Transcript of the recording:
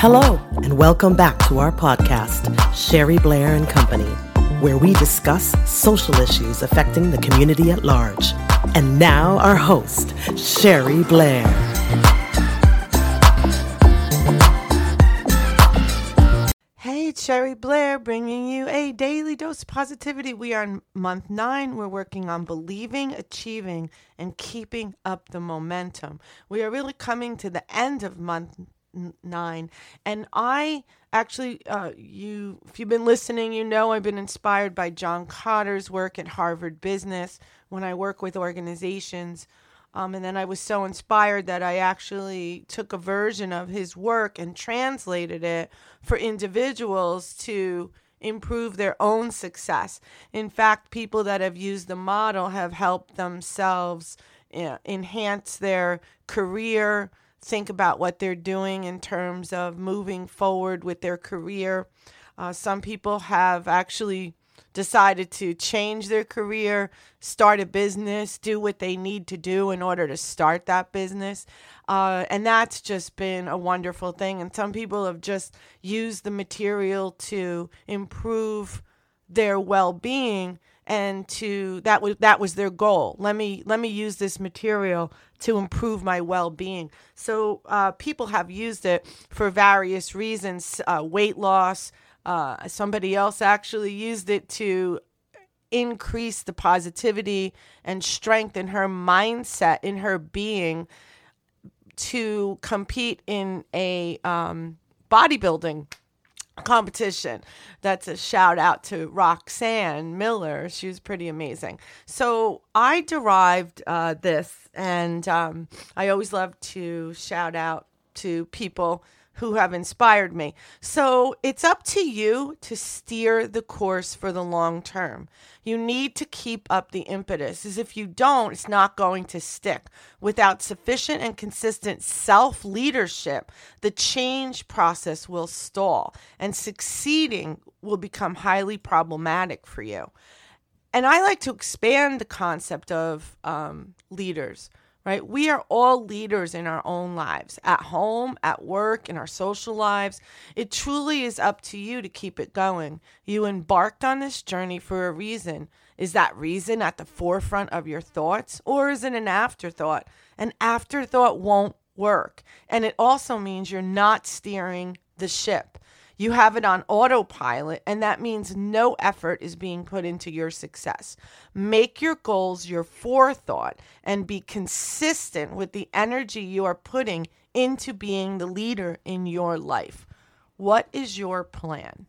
Hello, and welcome back to our podcast, Sherry Blair and Company, where we discuss social issues affecting the community at large. And now, our host, Sherry Blair. Hey, it's Sherry Blair bringing you a daily dose of positivity. We are in month nine. We're working on believing, achieving, and keeping up the momentum. We are really coming to the end of month nine. And I actually, uh, you, if you've been listening, you know I've been inspired by John Kotter's work at Harvard Business when I work with organizations. Um, and then I was so inspired that I actually took a version of his work and translated it for individuals to improve their own success. In fact, people that have used the model have helped themselves uh, enhance their career, think about what they're doing in terms of moving forward with their career. Uh, some people have actually decided to change their career, start a business, do what they need to do in order to start that business. Uh, and that's just been a wonderful thing. And some people have just used the material to improve their well-being and to that was that was their goal. Let me let me use this material to improve my well-being. So uh, people have used it for various reasons uh, weight loss uh, somebody else actually used it to increase the positivity and strengthen her mindset in her being to compete in a um, bodybuilding competition. That's a shout out to Roxanne Miller. She was pretty amazing. So I derived uh, this, and um, I always love to shout out to people who have inspired me. So it's up to you to steer the course for the long term. You need to keep up the impetus, as if you don't, it's not going to stick. Without sufficient and consistent self leadership, the change process will stall and succeeding will become highly problematic for you. And I like to expand the concept of um, leaders right? We are all leaders in our own lives, at home, at work, in our social lives. It truly is up to you to keep it going. You embarked on this journey for a reason. Is that reason at the forefront of your thoughts, or is it an afterthought? An afterthought won't work. And it also means you're not steering the ship. You have it on autopilot, and that means no effort is being put into your success. Make your goals your forethought and be consistent with the energy you are putting into being the leader in your life. What is your plan?